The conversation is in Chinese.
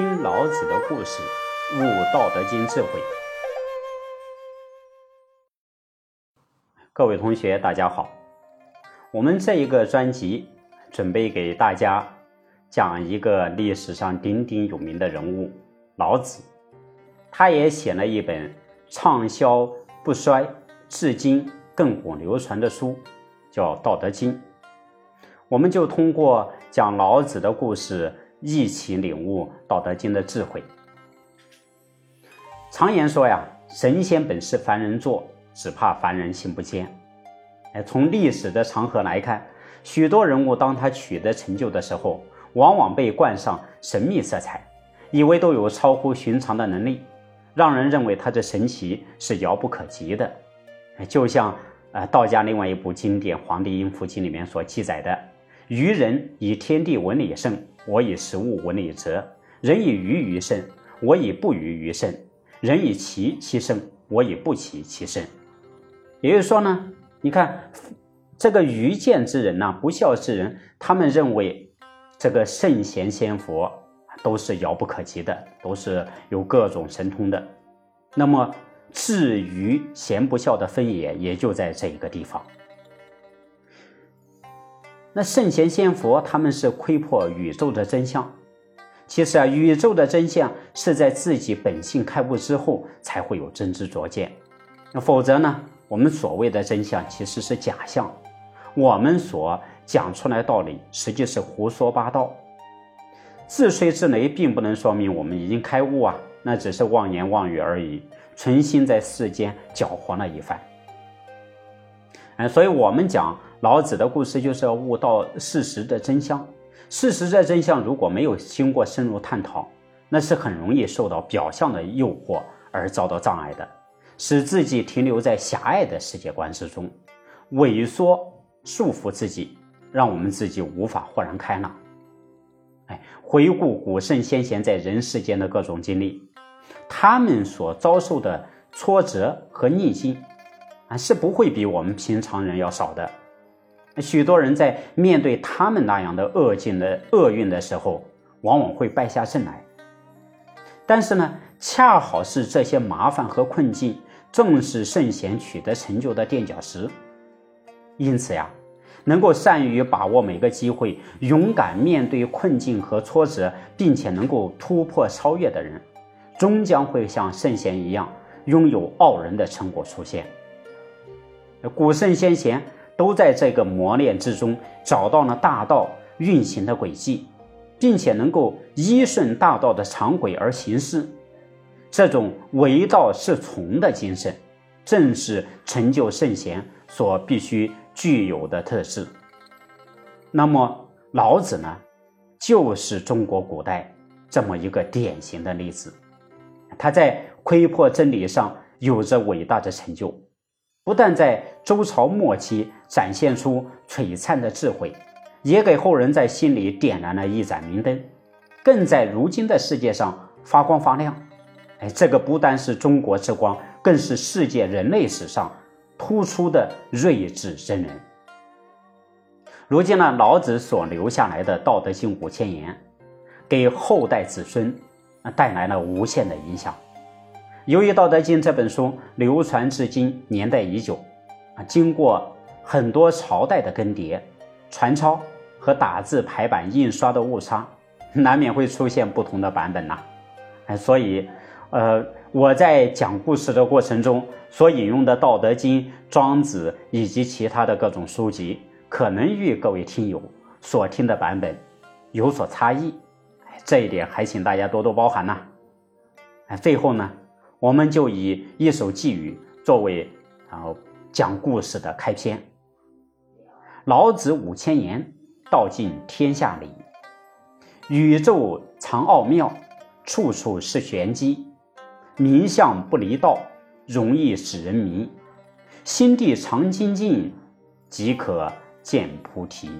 听老子的故事，悟道德经智慧。各位同学，大家好。我们这一个专辑准备给大家讲一个历史上鼎鼎有名的人物——老子。他也写了一本畅销不衰、至今亘古流传的书，叫《道德经》。我们就通过讲老子的故事。一起领悟《道德经》的智慧。常言说呀，神仙本是凡人做，只怕凡人心不坚。哎，从历史的长河来看，许多人物当他取得成就的时候，往往被冠上神秘色彩，以为都有超乎寻常的能力，让人认为他的神奇是遥不可及的。就像呃道家另外一部经典《黄帝阴符经》里面所记载的：“愚人以天地为理胜。”我以食物为理则，人以鱼于胜，我以不鱼于胜；人以其其胜，我以不其其胜。也就是说呢，你看这个愚见之人呐，不孝之人，他们认为这个圣贤仙佛都是遥不可及的，都是有各种神通的。那么至于贤不孝的分野，也就在这一个地方。那圣贤仙佛他们是窥破宇宙的真相，其实啊，宇宙的真相是在自己本性开悟之后才会有真知灼见，那否则呢，我们所谓的真相其实是假象，我们所讲出来道理实际是胡说八道。自吹自擂并不能说明我们已经开悟啊，那只是妄言妄语而已，存心在世间搅和了一番。哎，所以我们讲。老子的故事就是要悟到事实的真相。事实的真相如果没有经过深入探讨，那是很容易受到表象的诱惑而遭到障碍的，使自己停留在狭隘的世界观之中，萎缩束缚自己，让我们自己无法豁然开朗。哎，回顾古圣先贤在人世间的各种经历，他们所遭受的挫折和逆境，啊，是不会比我们平常人要少的。许多人在面对他们那样的恶境的厄运的时候，往往会败下阵来。但是呢，恰好是这些麻烦和困境，正是圣贤取得成就的垫脚石。因此呀，能够善于把握每个机会，勇敢面对困境和挫折，并且能够突破超越的人，终将会像圣贤一样，拥有傲人的成果出现。古圣先贤。都在这个磨练之中找到了大道运行的轨迹，并且能够依顺大道的常轨而行事。这种唯道是从的精神，正是成就圣贤所必须具有的特质。那么，老子呢，就是中国古代这么一个典型的例子。他在窥破真理上有着伟大的成就。不但在周朝末期展现出璀璨的智慧，也给后人在心里点燃了一盏明灯，更在如今的世界上发光发亮。哎，这个不单是中国之光，更是世界人类史上突出的睿智真人。如今呢，老子所留下来的《道德经》五千言，给后代子孙啊带来了无限的影响。由于《道德经》这本书流传至今年代已久，啊，经过很多朝代的更迭、传抄和打字排版印刷的误差，难免会出现不同的版本呐。哎，所以，呃，我在讲故事的过程中所引用的《道德经》《庄子》以及其他的各种书籍，可能与各位听友所听的版本有所差异，这一点还请大家多多包涵呐。哎，最后呢。我们就以一首寄语作为啊讲故事的开篇。老子五千言，道尽天下理。宇宙藏奥妙，处处是玄机。名相不离道，容易使人迷。心地常精进，即可见菩提。